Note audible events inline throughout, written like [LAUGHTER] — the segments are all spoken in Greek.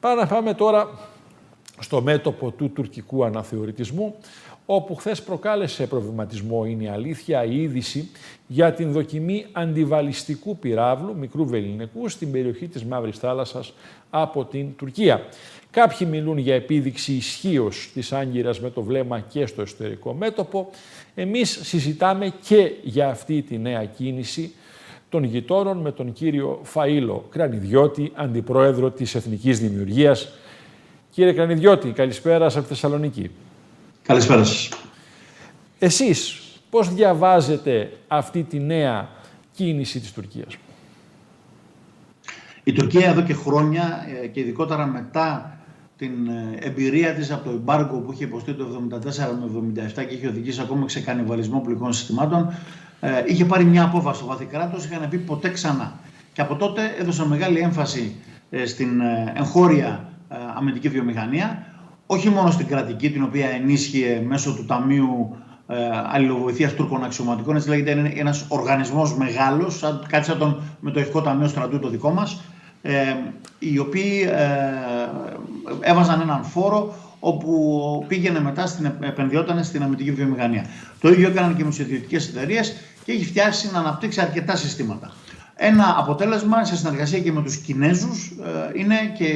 Πάμε τώρα στο μέτωπο του τουρκικού αναθεωρητισμού, όπου χθες προκάλεσε προβληματισμό, είναι η αλήθεια, η είδηση για την δοκιμή αντιβαλιστικού πυράβλου μικρού βεληνικού στην περιοχή της Μαύρης Θάλασσας από την Τουρκία. Κάποιοι μιλούν για επίδειξη ισχύως της Άγκυρας με το βλέμμα και στο εσωτερικό μέτωπο. Εμείς συζητάμε και για αυτή τη νέα κίνηση των γειτόνων με τον κύριο Φαΐλο Κρανιδιώτη, αντιπρόεδρο της Εθνικής Δημιουργίας. Κύριε Κρανιδιώτη, καλησπέρα σας από τη Θεσσαλονίκη. Καλησπέρα σας. Εσείς πώς διαβάζετε αυτή τη νέα κίνηση της Τουρκίας; Η Τουρκία εδώ και χρόνια ε, και ειδικότερα μετά την ε, εμπειρία της από το εμπάργκο που είχε υποστεί το 1974 με 1977 και είχε οδηγήσει ακόμα σε κανιβαλισμό πλικών συστημάτων, ε, είχε πάρει μια απόφαση στο βαθύ κράτος, είχαν πει ποτέ ξανά. Και από τότε έδωσε μεγάλη έμφαση στην εγχώρια αμυντική βιομηχανία, όχι μόνο στην κρατική, την οποία ενίσχυε μέσω του Ταμείου ε, Αλληλοβοηθείας Τούρκων Αξιωματικών, έτσι λέγεται, είναι ένας οργανισμός μεγάλος, σαν, κάτι σαν τον μετοχικό Ταμείο Στρατού το δικό μας, ε, οι οποίοι ε, έβαζαν έναν φόρο όπου πήγαινε μετά στην, επενδυόταν στην αμυντική βιομηχανία. Το ίδιο έκαναν και οι ιδιωτικές εταιρείες και έχει φτιάσει να αναπτύξει αρκετά συστήματα. Ένα αποτέλεσμα σε συνεργασία και με τους Κινέζους ε, είναι και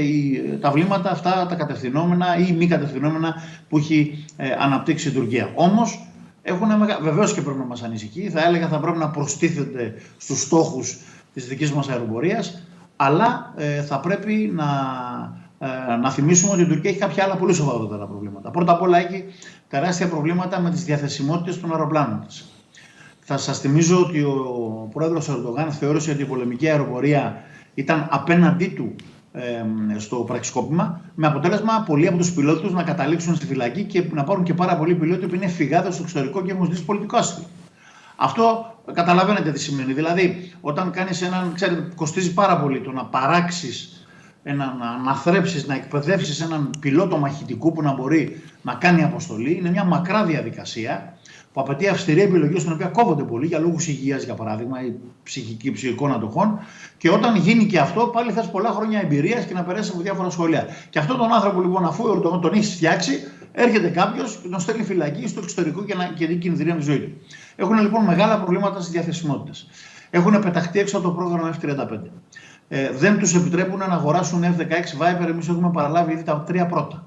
τα βλήματα αυτά, τα κατευθυνόμενα ή μη κατευθυνόμενα που έχει ε, αναπτύξει η Τουρκία. Όμως, έχουν, βεβαίως και πρέπει να μας ανησυχεί, θα έλεγα θα πρέπει να προστίθεται στους στόχους της δικής μας αεροπορίας, αλλά ε, θα πρέπει να, να θυμίσουμε ότι η Τουρκία έχει κάποια άλλα πολύ σοβαρότερα προβλήματα. Πρώτα απ' όλα έχει τεράστια προβλήματα με τις διαθεσιμότητες των αεροπλάνων της. Θα σας θυμίζω ότι ο πρόεδρος Ερντογάν θεώρησε ότι η πολεμική αεροπορία ήταν απέναντί του στο πραξικόπημα, με αποτέλεσμα πολλοί από τους πιλότους να καταλήξουν στη φυλακή και να πάρουν και πάρα πολλοί πιλότοι που είναι φυγάδες στο εξωτερικό και έχουν ζητήσει πολιτικό άσυλο. Αυτό καταλαβαίνετε τι σημαίνει. Δηλαδή, όταν κάνεις έναν, ξέρετε, κοστίζει πάρα πολύ το να παράξεις, να αναθρέψει, να εκπαιδεύσεις έναν πιλότο μαχητικού που να μπορεί να κάνει αποστολή. Είναι μια μακρά διαδικασία που απαιτεί αυστηρή επιλογή, στην οποία κόβονται πολλοί για λόγους υγείας, για παράδειγμα, ή ψυχική, ψυχικών αντοχών. Και όταν γίνει και αυτό, πάλι θε πολλά χρόνια εμπειρίας και να περάσεις από διάφορα σχολεία. Και αυτόν τον άνθρωπο, λοιπόν, αφού τον, τον έχεις φτιάξει, έρχεται κάποιος, τον στέλνει φυλακή στο εξωτερικό και, να, και δει κινδυνεύει τη ζωή του. Έχουν λοιπόν μεγάλα προβλήματα στις διαθεσιμότητες. Έχουν πεταχτεί έξω από το πρόγραμμα F35. Ε, δεν τους επιτρέπουν να αγοράσουν F16 Viper. Εμείς έχουμε παραλάβει ήδη τα τρία πρώτα.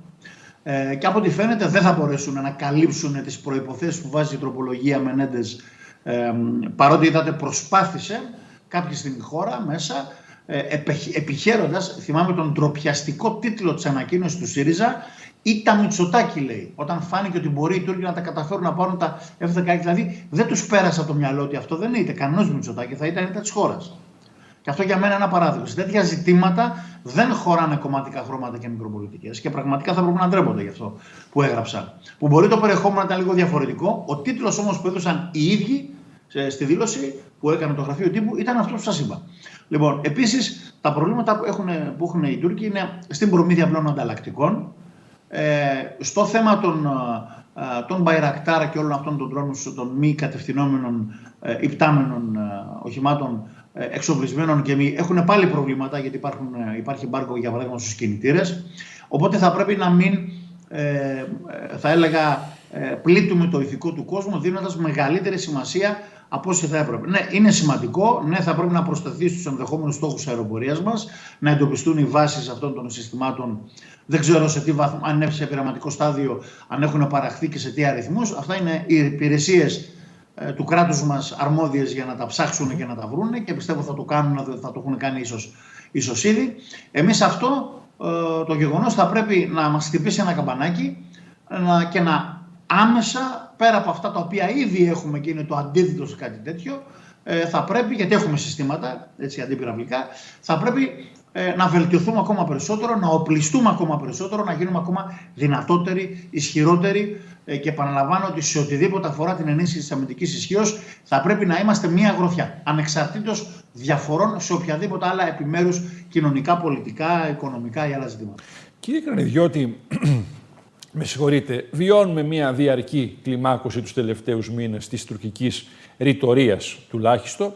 Ε, και από ό,τι φαίνεται δεν θα μπορέσουν να καλύψουν τις προϋποθέσεις που βάζει η τροπολογία Μενέντες ε, παρότι είδατε προσπάθησε κάποιοι στην χώρα μέσα ε, επιχαίροντας, θυμάμαι τον τροπιαστικό τίτλο της ανακοίνωσης του ΣΥΡΙΖΑ ή τα Μητσοτάκη λέει, όταν φάνηκε ότι μπορεί οι Τούρκοι να τα καταφέρουν να πάρουν τα F-16, δηλαδή δεν τους πέρασε από το μυαλό ότι αυτό δεν είναι κανένας Μητσοτάκη, θα ήταν ήττα της χώρας. Και αυτό για μένα είναι ένα παράδειγμα. Σε τέτοια ζητήματα δεν χωράνε κομματικά χρώματα και μικροπολιτικές. Και πραγματικά θα πρέπει να ντρέπονται γι' αυτό που έγραψα. Που μπορεί το περιεχόμενο να ήταν λίγο διαφορετικό. Ο τίτλος όμως που έδωσαν οι ίδιοι στη δήλωση που έκανε το γραφείο τύπου ήταν αυτός που σας είπα. Λοιπόν, επίσης τα προβλήματα που έχουν, που έχουν οι Τούρκοι είναι στην προμήθεια πλέον ανταλλακτικών. Ε, στο θέμα των, ε, των Μπαϊρακτάρ και όλων αυτών των τρόνων των μη κατευθυνόμενων ε, υπτάμενων ε, οχημάτων ε, εξοπλισμένων και μη έχουν πάλι προβλήματα γιατί υπάρχουν, ε, υπάρχει μπάρκο για παράδειγμα στους κινητήρες. Οπότε θα πρέπει να μην, ε, θα έλεγα, πλήττουμε το ηθικό του κόσμου δίνοντας μεγαλύτερη σημασία από όσοι θα έπρεπε. Ναι, είναι σημαντικό. Ναι, θα πρέπει να προσταθεί στους ενδεχόμενους στόχους αεροπορίας μας, να εντοπιστούν οι βάσεις αυτών των συστημάτων. Δεν ξέρω σε τι βαθμό, αν είναι σε πειραματικό στάδιο, αν έχουν παραχθεί και σε τι αριθμούς. Αυτά είναι οι υπηρεσίες ε, του κράτους μας αρμόδιες για να τα ψάξουν και να τα βρούνε και πιστεύω θα το κάνουν, θα το έχουν κάνει ίσως, ίσως ήδη. Εμείς αυτό ε, το γεγονός θα πρέπει να μας χτυπήσει ένα καμπανάκι και να άμεσα πέρα από αυτά τα οποία ήδη έχουμε και είναι το αντίθετο σε κάτι τέτοιο ε, θα πρέπει, γιατί έχουμε συστήματα έτσι αντιπυραυλικά, θα πρέπει να βελτιωθούμε ακόμα περισσότερο, να οπλιστούμε ακόμα περισσότερο, να γίνουμε ακόμα δυνατότεροι, ισχυρότεροι ε, και επαναλαμβάνω ότι σε οτιδήποτε αφορά την ενίσχυση της αμυντικής ισχύως θα πρέπει να είμαστε μία γροθιά. Ανεξαρτήτως διαφορών σε οποιαδήποτε άλλα επιμέρους κοινωνικά, πολιτικά, οικονομικά ή άλλα ζητήματα. Κύριε Κρανιδιώτη, [CLEARS THROAT] με συγχωρείτε, βιώνουμε μία διαρκή κλιμάκωση τους τελευταίους μήνες της τουρκικής ρητορίας τουλάχιστον.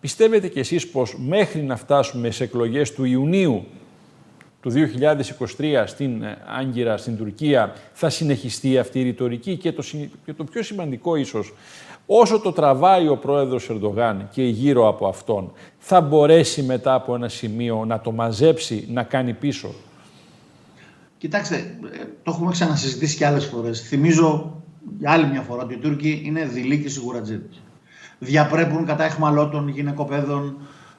Πιστεύετε κι εσείς πως μέχρι να φτάσουμε σε εκλογές του Ιουνίου του το 2023 στην ε, Άγκυρα, στην Τουρκία, θα συνεχιστεί αυτή η ρητορική και το, και το πιο σημαντικό ίσως, όσο το τραβάει ο πρόεδρος Ερντογάν και γύρω από αυτόν, θα μπορέσει μετά από ένα σημείο να το μαζέψει, να κάνει πίσω. Κοιτάξτε, ε, το έχουμε ξανασυζητήσει και άλλες φορές. Θυμίζω για άλλη μια φορά ότι οι Τούρκοι είναι δειλοί και σιγουρατζίδες. Διαπρέπουν κατά εχμαλώτων γυναικοπαίδων,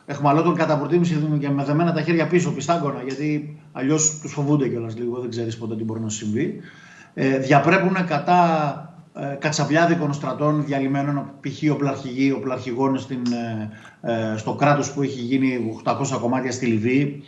εχμαλώτων κατά προτίμηση και με δεμένα τα χέρια πίσω, πιστάγκωνα, γιατί αλλιώς τους φοβούνται κιόλας λίγο, δεν ξέρεις πότε τι μπορεί να συμβεί. Ε, διαπρέπουν κατά ε, κατσαπλιάδικων στρατών διαλυμένων, π.χ. οπλαρχηγοί, οπλαρχηγών στην, ε, ε, στο κράτος που έχει γίνει 800 κομμάτια στη Λιβύη.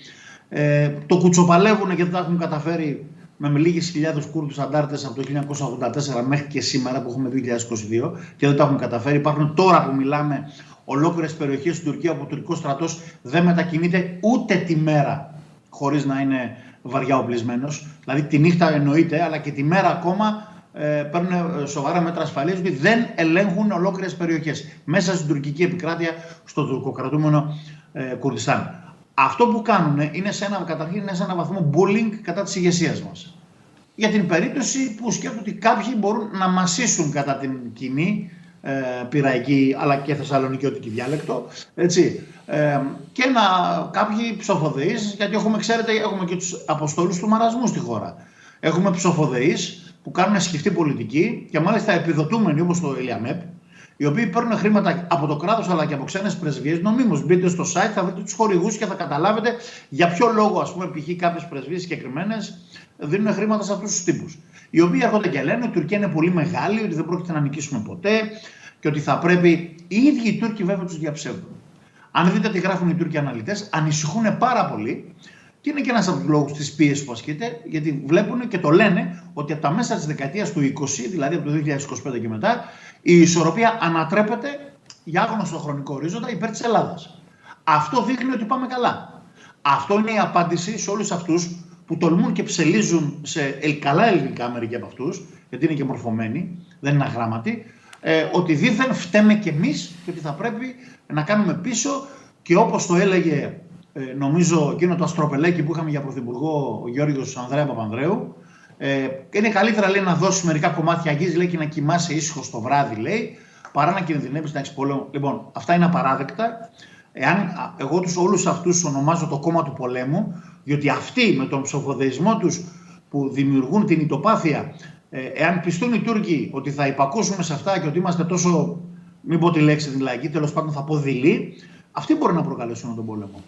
Ε, το κουτσοπαλεύουν γιατί δεν έχουν καταφέρει με λίγες χιλιάδες Κούρδους αντάρτες από το 1984 μέχρι και σήμερα που έχουμε 2022 και δεν το έχουν καταφέρει. Υπάρχουν τώρα που μιλάμε ολόκληρες περιοχές στην Τουρκία όπου ο τουρκικός στρατός δεν μετακινείται ούτε τη μέρα χωρίς να είναι βαριά οπλισμένος. Δηλαδή τη νύχτα εννοείται, αλλά και τη μέρα ακόμα ε, παίρνουν σοβαρά μέτρα ασφαλείας γιατί δεν ελέγχουν ολόκληρες περιοχές μέσα στην τουρκική επικράτεια, στο τουρκοκρατούμενο ε, Κουρδιστάν. Αυτό που κάνουν είναι σε ένα, καταρχήν είναι σε ένα βαθμό bullying κατά της ηγεσίας μας. Για την περίπτωση που σκέφτονται ότι κάποιοι μπορούν να μασίσουν κατά την κοινή ε, πυραϊκή αλλά και θεσσαλονικιώτικη διάλεκτο. Έτσι. Ε, και να, κάποιοι ψοφοδεείς, γιατί έχουμε, ξέρετε, έχουμε και τους αποστόλους του μαρασμού στη χώρα. Έχουμε ψοφοδεείς που κάνουν σκεφτή πολιτική και μάλιστα επιδοτούμενοι όπως το Ελιαμέπ, οι οποίοι παίρνουν χρήματα από το κράτος αλλά και από ξένες πρεσβείες. Νομίμως μπείτε στο site, θα βρείτε τους χορηγούς και θα καταλάβετε για ποιο λόγο, ας πούμε, π.χ. κάποιες πρεσβείες συγκεκριμένες δίνουν χρήματα σε αυτούς τους τύπους. Οι οποίοι έρχονται και λένε ότι η Τουρκία είναι πολύ μεγάλη, ότι δεν πρόκειται να νικήσουμε ποτέ και ότι θα πρέπει. Οι ίδιοι οι Τούρκοι βέβαια τους διαψεύδουν. Αν δείτε τι γράφουν οι Τούρκοι αναλυτές, ανησυχούν πάρα πολύ και είναι και ένας από τους λόγους της πίεσης που ασκείται, γιατί βλέπουν και το λένε ότι από τα μέσα της δεκαετίας του 20, δηλαδή από το 2025 και μετά, η ισορροπία ανατρέπεται για άγνωστο χρονικό ορίζοντα υπέρ της Ελλάδας. Αυτό δείχνει ότι πάμε καλά. Αυτό είναι η απάντηση σε όλους αυτούς που τολμούν και ψελίζουν σε καλά ελληνικά μερικοί από αυτούς, γιατί είναι και μορφωμένοι, δεν είναι αγράμματοι, ε, ότι δήθεν φταίμε κι εμείς και ότι θα πρέπει να κάνουμε πίσω και όπως το έλεγε ε, νομίζω εκείνο το αστροπελέκι που είχαμε για πρωθυπουργό ο Γιώργος Ανδρέα Παπανδρέου, ε, είναι καλύτερα λέει, να δώσει μερικά κομμάτια γη λέει, και να κοιμάσαι ήσυχος το βράδυ, λέει, παρά να κινδυνεύεις να έχεις πόλεμο. Λοιπόν, αυτά είναι απαράδεκτα. Εάν εγώ τους όλους αυτούς ονομάζω το κόμμα του πολέμου, διότι αυτοί με τον ψοφοδεϊσμό τους που δημιουργούν την ητοπάθεια, ε, εάν πιστούν οι Τούρκοι ότι θα υπακούσουμε σε αυτά και ότι είμαστε τόσο, μην πω τη λέξη την λαϊκή, τέλος πάντων θα πω δειλή, αυτοί μπορεί να προκαλέσουν τον πόλεμο.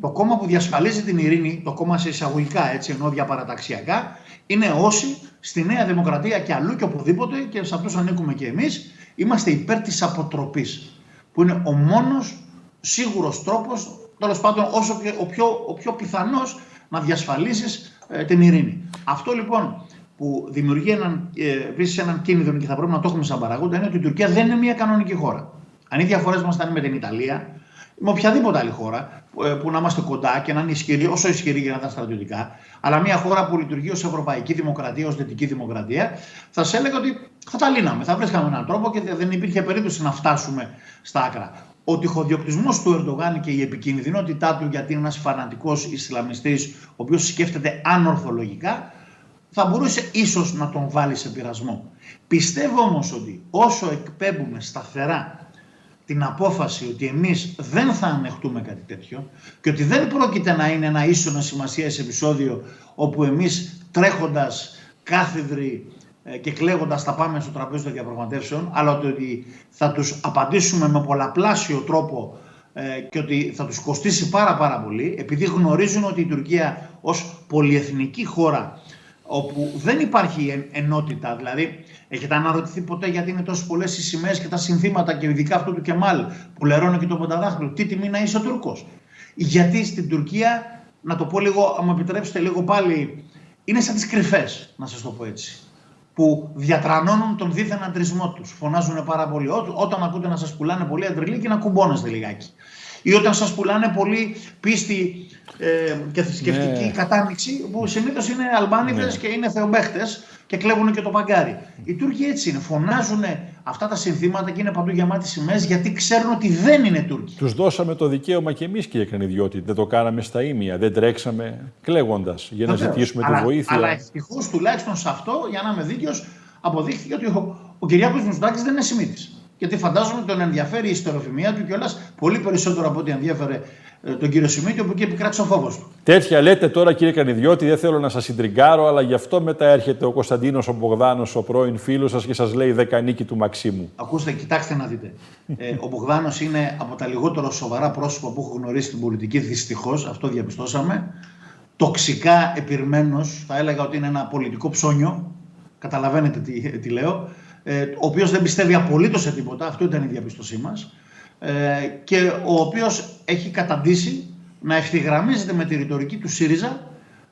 Το κόμμα που διασφαλίζει την ειρήνη, το κόμμα σε εισαγωγικά έτσι, ενώ διαπαραταξιακά, είναι όσοι στη Νέα Δημοκρατία και αλλού και οπουδήποτε, και σε αυτούς ανήκουμε και εμείς, είμαστε υπέρ της αποτροπής. Που είναι ο μόνος σίγουρος τρόπος, τέλος πάντων, όσο πιο, ο πιο, ο πιο πιθανός να διασφαλίσεις ε, την ειρήνη. Αυτό λοιπόν που δημιουργεί έναν, ε, επίσης έναν κίνδυνο και θα πρέπει να το έχουμε σαν παραγόντα είναι ότι η Τουρκία δεν είναι μια κανονική χώρα. Αν οι διαφορές μας ήταν με την Ιταλία, με οποιαδήποτε άλλη χώρα ε, που να είμαστε κοντά και να είναι ισχυρή, όσο ισχυρή για να ήταν στρατιωτικά, αλλά μια χώρα που λειτουργεί ως Ευρωπαϊκή Δημοκρατία, ως Δυτική Δημοκρατία, θα σε έλεγα ότι θα τα λύναμε. Θα βρίσκαμε έναν τρόπο και δεν υπήρχε περίπτωση να φτάσουμε στα άκρα. Ο τυχοδιοκτισμός του Ερντογάν και η επικίνδυνοτητά του, γιατί είναι ένας φανατικός Ισλαμιστής, ο οποίος σκέφτεται ανορθολογικά, θα μπορούσε ίσως να τον βάλει σε πειρασμό. Πιστεύω όμως ότι όσο εκπέμπουμε σταθερά την απόφαση ότι εμείς δεν θα ανεχτούμε κάτι τέτοιο και ότι δεν πρόκειται να είναι ένα ίσονο σημασία επεισόδιο όπου εμείς τρέχοντας κάθεδροι ε, και κλαίγοντας θα πάμε στο τραπέζι των διαπραγματεύσεων αλλά ότι θα τους απαντήσουμε με πολλαπλάσιο τρόπο ε, και ότι θα τους κοστίσει πάρα πάρα πολύ επειδή γνωρίζουν ότι η Τουρκία ως πολυεθνική χώρα όπου δεν υπάρχει ενότητα. Δηλαδή, έχετε αναρωτηθεί ποτέ γιατί είναι τόσο πολλές οι σημαίες και τα συνθήματα και ειδικά αυτό του Κεμάλ που λερώνει και το πονταδάχτυλο. Τι τιμή να είσαι Τούρκος; Γιατί στην Τουρκία, να το πω λίγο, αν μου επιτρέψετε λίγο πάλι, είναι σαν τις κρυφές, να σας το πω έτσι. Που διατρανώνουν τον δίθεν αντρισμό τους. Φωνάζουν πάρα πολύ. Όταν ακούτε να σας πουλάνε πολύ αντριλή και να κουμπώνεστε λιγάκι. Ή όταν σας πουλάνε πολύ πίστη ε, και θρησκευτική ναι. κατάνοιξη, που συνήθως είναι Αλμπάνιδε ναι. και είναι θεομπέχτες και κλέβουν και το παγκάρι. Οι Τούρκοι έτσι είναι. Φωνάζουν αυτά τα συνθήματα και είναι παντού γεμάτοι σημαίες γιατί ξέρουν ότι δεν είναι Τούρκοι. Τους δώσαμε το δικαίωμα και εμείς, κύριε Κρανιδιώτη. Δεν το κάναμε στα ίμια. Δεν τρέξαμε κλαίγοντας για να ζητήσουμε τη βοήθεια. Αλλά ευτυχώς τουλάχιστον σε αυτό, για να είμαι δίκαιος, αποδείχθηκε ότι ο, ο Κυριάκος Μουσουτάκη δεν είναι Σιμίτης. Γιατί φαντάζομαι τον ενδιαφέρει η ιστοροφημία του κιόλας πολύ περισσότερο από ό,τι ενδιαφέρε ε, τον κύριο Σιμίτη, που εκεί επικράτησε ο φόβος του. Τέτοια λέτε τώρα, κύριε Κανιδιώτη, δεν θέλω να σας συντριγκάρω, αλλά γι' αυτό μετά έρχεται ο Κωνσταντίνος ο Μπογδάνος, ο πρώην φίλος σας και σας λέει δεκανίκη του Μαξίμου. Ακούστε, κοιτάξτε να δείτε. ε, ο Μπογδάνος είναι από τα λιγότερο σοβαρά πρόσωπα που έχω γνωρίσει στην πολιτική, δυστυχώς, αυτό διαπιστώσαμε. Τοξικά επιρμένος, θα έλεγα ότι είναι ένα πολιτικό ψώνιο. Καταλαβαίνετε τι, τι λέω. Ε, ο οποίος δεν πιστεύει απολύτως σε τίποτα, αυτό ήταν η διαπιστωσή μας ε, και ο οποίος έχει καταντήσει να ευθυγραμμίζεται με τη ρητορική του ΣΥΡΙΖΑ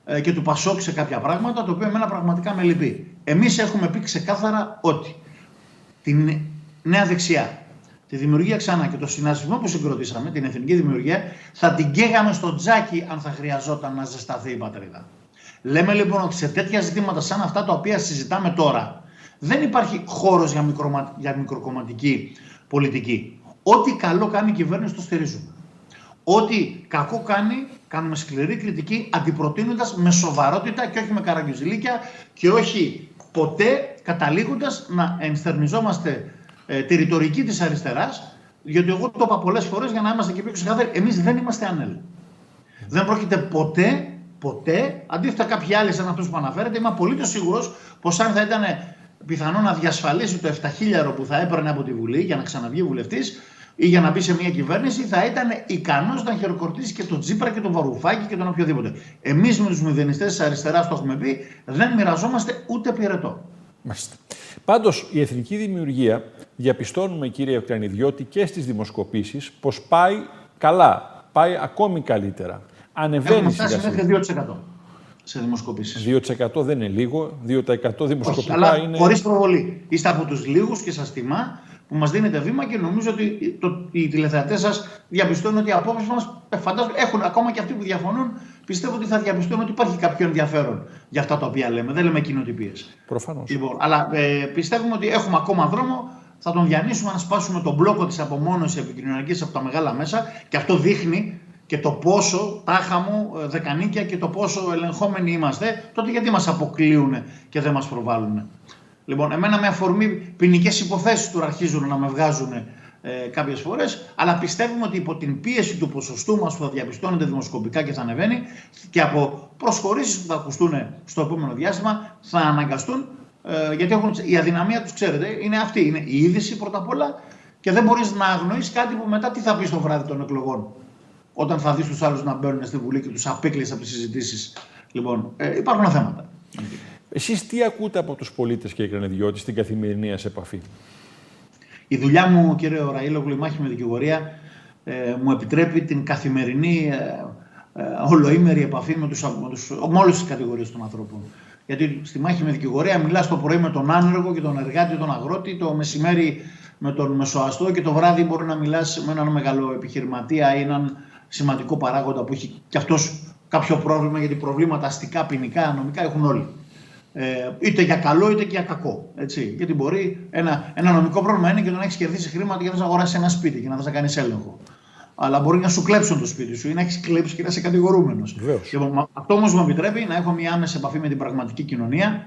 ε, και του ΠΑΣΟΚ σε κάποια πράγματα, το οποίο εμένα πραγματικά με λυπεί. Εμείς έχουμε πει ξεκάθαρα ότι την νέα δεξιά, τη δημιουργία ξανά και το συνασπισμό που συγκροτήσαμε, την εθνική δημιουργία, θα την καίγαμε στο τζάκι αν θα χρειαζόταν να ζεσταθεί η πατρίδα. Λέμε λοιπόν ότι σε τέτοια ζητήματα σαν αυτά τα οποία συζητάμε τώρα, δεν υπάρχει χώρος για, για μικροκομματική πολιτική. Ό,τι καλό κάνει η κυβέρνηση το στηρίζουμε. Ό,τι κακό κάνει, κάνουμε σκληρή κριτική, αντιπροτείνοντας με σοβαρότητα και όχι με καραγκιουζιλίκια και όχι ποτέ καταλήγοντας να ενστερνιζόμαστε ε, τη ρητορική της αριστεράς. Γιατί εγώ το είπα πολλές φορές για να είμαστε και πιο ξεκάθαροι, εμείς δεν είμαστε ανέλ. Δεν πρόκειται ποτέ, ποτέ, αντίθετα κάποιοι άλλοι σαν αυτούς που αναφέρετε, είμαι απολύτως σίγουρος πως αν θα ήταν πιθανό να διασφαλίσει το 7.000 που θα έπαιρνε από τη Βουλή για να ξαναβγεί βουλευτής ή για να μπει σε μια κυβέρνηση, θα ήταν ικανός να χειροκροτήσει και τον Τσίπρα και τον Βαρουφάκη και τον οποιοδήποτε. Εμείς με τους μηδενιστές της αριστεράς, το έχουμε πει, δεν μοιραζόμαστε ούτε πυρετό. Μάλιστα. Πάντως, η εθνική δημιουργία, διαπιστώνουμε κύριε Οκρανιδιώτη και στις δημοσκοπήσεις, πως πάει καλά. Πάει ακόμη καλύτερα. Ανεβαίνει Έχουμε φτάσει μέχρι 2% σε δημοσκοπήσεις. 2% δεν είναι λίγο. 2% δημοσκοπικά Όχι, αλλά είναι. Χωρίς προβολή. Είστε από τους λίγους και σας τιμά που μας δίνετε βήμα και νομίζω ότι το, οι τηλεθεατές σας διαπιστώνουν ότι οι απόψεις μας ε, φαντάζομαι έχουν ακόμα και αυτοί που διαφωνούν. Πιστεύω ότι θα διαπιστώνουν ότι υπάρχει κάποιο ενδιαφέρον για αυτά τα οποία λέμε. Δεν λέμε κοινοτυπίε. Προφανώς. Λοιπόν, αλλά ε, πιστεύουμε ότι έχουμε ακόμα δρόμο. Θα τον διανύσουμε να σπάσουμε τον μπλόκο της απομόνωσης επικοινωνιακή από τα μεγάλα μέσα και αυτό δείχνει και το πόσο τάχα μου ε, δεκανίκια και το πόσο ελεγχόμενοι είμαστε, τότε γιατί μας αποκλείουν και δεν μας προβάλλουν. Λοιπόν, εμένα με αφορμή ποινικές υποθέσεις του αρχίζουν να με βγάζουν ε, κάποιες φορές, αλλά πιστεύουμε ότι υπό την πίεση του ποσοστού μας που θα διαπιστώνεται δημοσκοπικά και θα ανεβαίνει και από προσχωρήσεις που θα ακουστούν στο επόμενο διάστημα θα αναγκαστούν. Ε, γιατί έχουν, η αδυναμία τους, ξέρετε, είναι αυτή. Είναι η είδηση πρώτα απ' όλα και δεν μπορείς να αγνοήσει κάτι που μετά τι θα πεις στο βράδυ των εκλογών όταν θα δεις τους άλλους να μπαίνουν στη Βουλή και τους απέκλειε από τις συζητήσεις. Λοιπόν, ε, υπάρχουν θέματα. Εσείς τι ακούτε από τους πολίτες, κύριε Κρανεδιώτη, στην καθημερινή σας επαφή; Η δουλειά μου, κύριε Ραήλογλου, η μάχη με δικηγορία, ε, μου επιτρέπει την καθημερινή ε, ε, ολοήμερη επαφή με, τους, με, τους, με όλες τις κατηγορίες των ανθρώπων. Γιατί στη μάχη με δικηγορία μιλάς το πρωί με τον άνεργο και τον εργάτη, τον αγρότη, το μεσημέρι με τον μεσοαστό και το βράδυ μπορεί να μιλάς με έναν μεγάλο επιχειρηματία ή έναν σημαντικό παράγοντα που έχει και αυτός κάποιο πρόβλημα, γιατί προβλήματα αστικά, ποινικά, νομικά έχουν όλοι. Ε, είτε για καλό είτε και για κακό. Έτσι. Γιατί μπορεί ένα, ένα νομικό πρόβλημα είναι και το να έχεις κερδίσει χρήματα για να αγοράσεις ένα σπίτι και να θα κάνεις έλεγχο. Αλλά μπορεί να σου κλέψουν το σπίτι σου ή να έχεις κλέψει και να είσαι κατηγορούμενος. Αυτό όμως μου επιτρέπει να έχω μια άμεση επαφή με την πραγματική κοινωνία.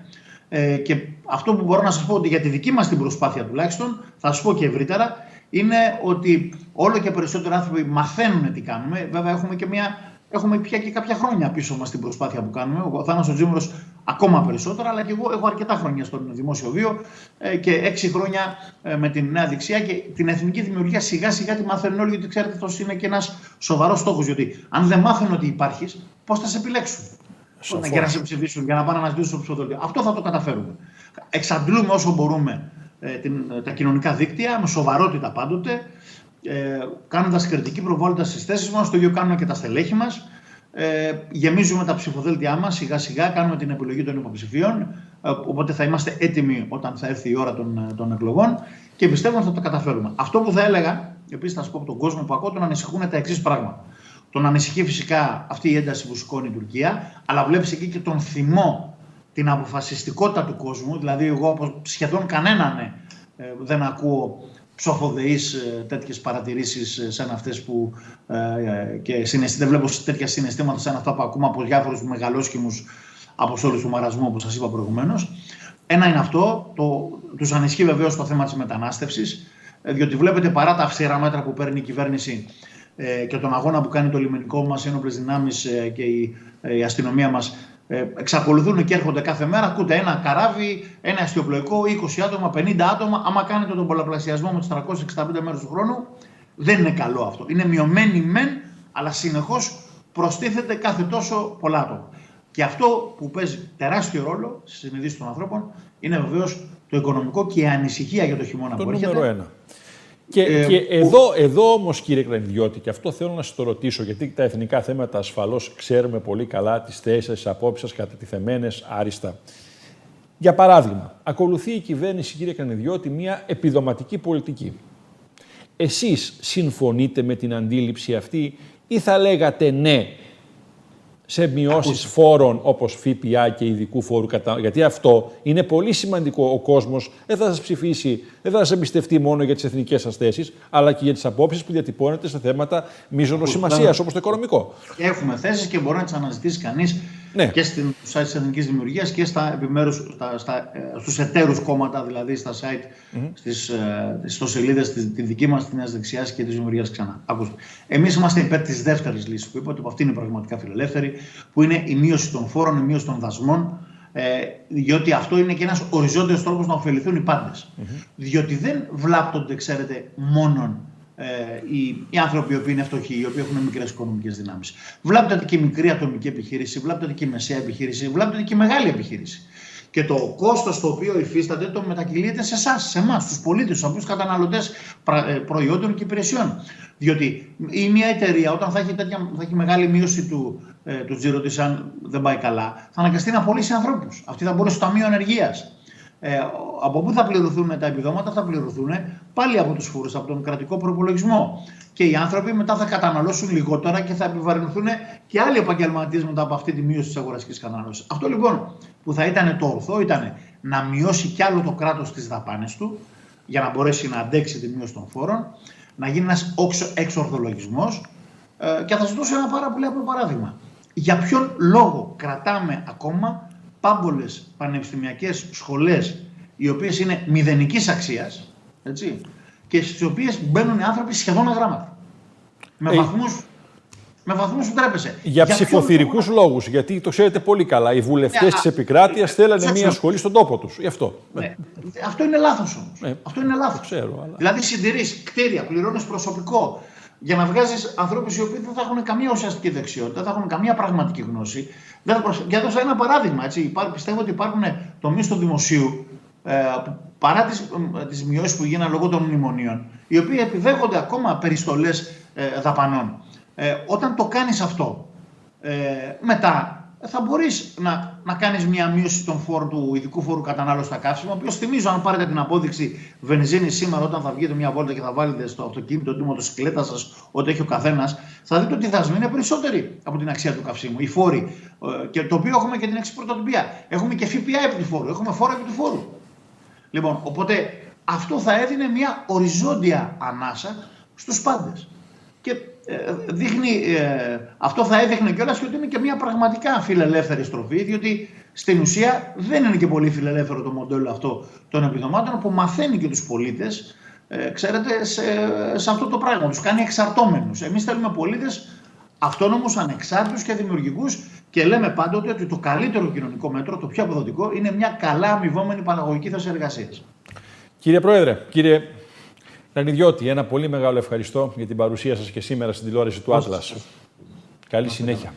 Ε, και αυτό που μπορώ να σας πω ότι για τη δική μας την προσπάθεια τουλάχιστον, θα σα πω και ευρύτερα, είναι ότι όλο και περισσότεροι άνθρωποι μαθαίνουν τι κάνουμε. Βέβαια, έχουμε και μια. Έχουμε πια και κάποια χρόνια πίσω μας την προσπάθεια που κάνουμε. Ο Θάνο Τζίμουρος ακόμα περισσότερα, αλλά και εγώ έχω αρκετά χρόνια στον δημόσιο βίο ε, και έξι χρόνια ε, με την νέα δεξιά και την εθνική δημιουργία σιγά σιγά τη μαθαίνουν όλοι, γιατί ξέρετε αυτός είναι και ένας σοβαρός στόχος. Γιατί αν δεν μάθουν ότι υπάρχεις, πώς θα σε επιλέξουν; Για να σε ψηφίσουν, για να πάνε να αναζητήσουν το ψηφοδέλτιο. Αυτό θα το καταφέρουμε. Εξαντλούμε όσο μπορούμε ε, την, τα κοινωνικά δίκτυα με σοβαρότητα πάντοτε, ε, κάνοντας κριτική προβάλλοντα στις θέσεις μας. Το ίδιο κάνουμε και τα στελέχη μας. Ε, γεμίζουμε τα ψηφοδέλτια μας σιγά σιγά, κάνουμε την επιλογή των υποψηφίων. Ε, οπότε θα είμαστε έτοιμοι όταν θα έρθει η ώρα των, των εκλογών και πιστεύω ότι θα το καταφέρουμε. Αυτό που θα έλεγα επίσης θα σου πω από τον κόσμο που ακούω, τον ανησυχούν τα εξής πράγματα. Τον ανησυχεί φυσικά αυτή η ένταση που σηκώνει η Τουρκία, αλλά βλέπεις εκεί και τον θυμό, την αποφασιστικότητα του κόσμου. Δηλαδή, εγώ από σχεδόν κανέναν ναι, ε, δεν ακούω ψοφοδεείς ε, τέτοιες παρατηρήσεις ε, σαν αυτές που ε, και δεν βλέπω τέτοια συναισθήματα σαν αυτά που ακούμε από διάφορους μεγαλόσχημους από όλους του μαρασμού όπως σας είπα προηγουμένως. Ένα είναι αυτό, το, τους ανισχύει βεβαίως το θέμα της μετανάστευσης, διότι βλέπετε παρά τα αυστηρά μέτρα που παίρνει η κυβέρνηση και τον αγώνα που κάνει το λιμενικό μας, οι ένοπλες δυνάμεις και η, η αστυνομία μας ε, εξακολουθούν και έρχονται κάθε μέρα. Ακούτε ένα καράβι, ένα αστιοπλοϊκό, 20 άτομα, 50 άτομα. Άμα κάνετε τον πολλαπλασιασμό με τι 365 μέρε του χρόνου, δεν είναι καλό αυτό. Είναι μειωμένοι μεν, αλλά συνεχώς προστίθεται κάθε τόσο πολλά άτομα. Και αυτό που παίζει τεράστιο ρόλο στις συνειδήσεις των ανθρώπων είναι βεβαίως το οικονομικό και η ανησυχία για το χειμώνα το που έρχεται. Ένα. Και, ε, και εδώ, εδώ όμως, κύριε Κρανιδιώτη, και αυτό θέλω να σας το ρωτήσω, γιατί τα εθνικά θέματα ασφαλώς ξέρουμε πολύ καλά τις θέσεις, τις απόψεις σας κατατιθεμένες άριστα. Για παράδειγμα, ακολουθεί η κυβέρνηση, κύριε Κρανιδιώτη, μια επιδοματική πολιτική. Εσείς συμφωνείτε με την αντίληψη αυτή ή θα λέγατε ναι, σε μειώσεις φόρων όπως ΦΠΑ και ειδικού φόρου. Γιατί αυτό είναι πολύ σημαντικό. Ο κόσμος δεν θα σας ψηφίσει, δεν θα σας εμπιστευτεί μόνο για τις εθνικές σας θέσεις, αλλά και για τις απόψεις που διατυπώνετε σε θέματα μείζωνος σημασίας, όπως το οικονομικό. Έχουμε θέσεις και μπορεί να τις αναζητήσει κανείς ναι. και στην site της Εθνική Δημιουργίας και στα επιμέρους, στα, στα, ε, στους εταίρους κόμματα, δηλαδή στα site, mm-hmm. στις, ε, ιστοσελίδες, τη, τη δική μας, της Νέας Δεξιάς και της Δημιουργίας ξανά. Ακούστε. Εμείς είμαστε υπέρ της δεύτερης λύσης που είπατε, που αυτή είναι πραγματικά φιλελεύθερη, που είναι η μείωση των φόρων, η μείωση των δασμών, ε, διότι αυτό είναι και ένας οριζόντιος τρόπος να ωφεληθούν οι πάντες. Mm-hmm. Διότι δεν βλάπτονται, ξέρετε, μόνον ε, οι, οι άνθρωποι οι οποίοι είναι φτωχοί, οι οποίοι έχουν μικρές οικονομικές δυνάμεις. Βλάπτεται και η μικρή ατομική επιχείρηση, βλάπτεται και η μεσαία επιχείρηση, βλάπτεται και η μεγάλη επιχείρηση. Και το κόστος το οποίο υφίσταται το μετακυλείται σε εσάς, σε εμάς, στου πολίτες, στου απλούς καταναλωτές ε, προϊόντων και υπηρεσιών. Διότι η μια εταιρεία, όταν θα έχει, τέτοια, θα έχει μεγάλη μείωση του, ε, του τζίρου της, αν δεν πάει καλά, θα αναγκαστεί να πωλήσει ανθρώπους. Αυτή θα μπορεί στο Ταμείο Ενεργεία ε, από πού θα πληρωθούν τα επιδόματα, θα πληρωθούν πάλι από τους φόρους, από τον κρατικό προπολογισμό. Και οι άνθρωποι μετά θα καταναλώσουν λιγότερα και θα επιβαρυνθούν και άλλοι επαγγελματίες μετά από αυτή τη μείωση της αγοραστική κατανάλωσης. Αυτό λοιπόν που θα ήταν το ορθό ήταν να μειώσει κι άλλο το κράτος τις δαπάνες του για να μπορέσει να αντέξει τη μείωση των φόρων, να γίνει ένας εξορθολογισμός. Ε, και θα σα δώσω ένα πάρα πολύ απλό παράδειγμα. Για ποιον λόγο κρατάμε ακόμα πάμπολες πανεπιστημιακές σχολές οι οποίες είναι μηδενικής αξίας έτσι, και στις οποίες μπαίνουν άνθρωποι σχεδόν αγράμματα. Με ε, βαθμούς με βαθμούς που τρέπεσαι. Για, για ψηφοθυρικούς λόγους, γιατί το ξέρετε πολύ καλά. Οι βουλευτές yeah, της επικράτειας θέλανε μια σχολή στον τόπο τους. Γι' αυτό. Ναι. Αυτό είναι λάθος όμως. Ναι. Αυτό είναι λάθος. Αλλά... Δηλαδή, συντηρείς κτίρια, πληρώνεις προσωπικό, για να βγάζεις ανθρώπους οι οποίοι δεν θα έχουν καμία ουσιαστική δεξιότητα, δεν θα έχουν καμία πραγματική γνώση. Δεν θα Για να δώσω ένα παράδειγμα. Έτσι. Πιστεύω ότι υπάρχουν τομεί του δημοσίου ε, παρά τις τις μειώσεις που γίνανε λόγω των μνημονίων, οι οποίοι επιδέχονται ακόμα περιστολές ε, δαπανών. Ε, όταν το κάνεις αυτό, ε, μετά θα μπορείς να, να κάνεις μια μείωση των φόρων του ειδικού φόρου κατανάλωσης στα καύσιμα. Ο οποίος θυμίζω, αν πάρετε την απόδειξη βενζίνη σήμερα, όταν θα βγείτε μια βόλτα και θα βάλετε στο αυτοκίνητο, τη μοτοσυκλέτα σας, ό,τι έχει ο καθένας, θα δείτε ότι οι δασμοί είναι περισσότεροι από την αξία του καυσίμου. Οι φόροι. Ε, και το οποίο έχουμε και την εξυπηρετοτυπία. Έχουμε και ΦΠΑ επί του φόρου. Έχουμε φόρο επί του φόρου. Λοιπόν, οπότε αυτό θα έδινε μια οριζόντια ανάσα στους πάντες. Και ε, δείχνει, ε, αυτό θα έδειχνε κιόλας και ότι είναι και μια πραγματικά φιλελεύθερη στροφή, διότι στην ουσία δεν είναι και πολύ φιλελεύθερο το μοντέλο αυτό των επιδομάτων που μαθαίνει και τους πολίτες, ε, ξέρετε, σε, σε αυτό το πράγμα. Τους κάνει εξαρτώμενους. Εμείς θέλουμε πολίτες αυτόνομους, ανεξάρτητους και δημιουργικούς και λέμε πάντοτε ότι το καλύτερο κοινωνικό μέτρο, το πιο αποδοτικό, είναι μια καλά αμοιβόμενη παραγωγική θέση εργασίας. Κύριε Πρόεδρε, κύριε Ρανιδιώτη, ένα πολύ μεγάλο ευχαριστώ για την παρουσία σας και σήμερα στην τηλεόραση του Άτλας. Καλή συνέχεια.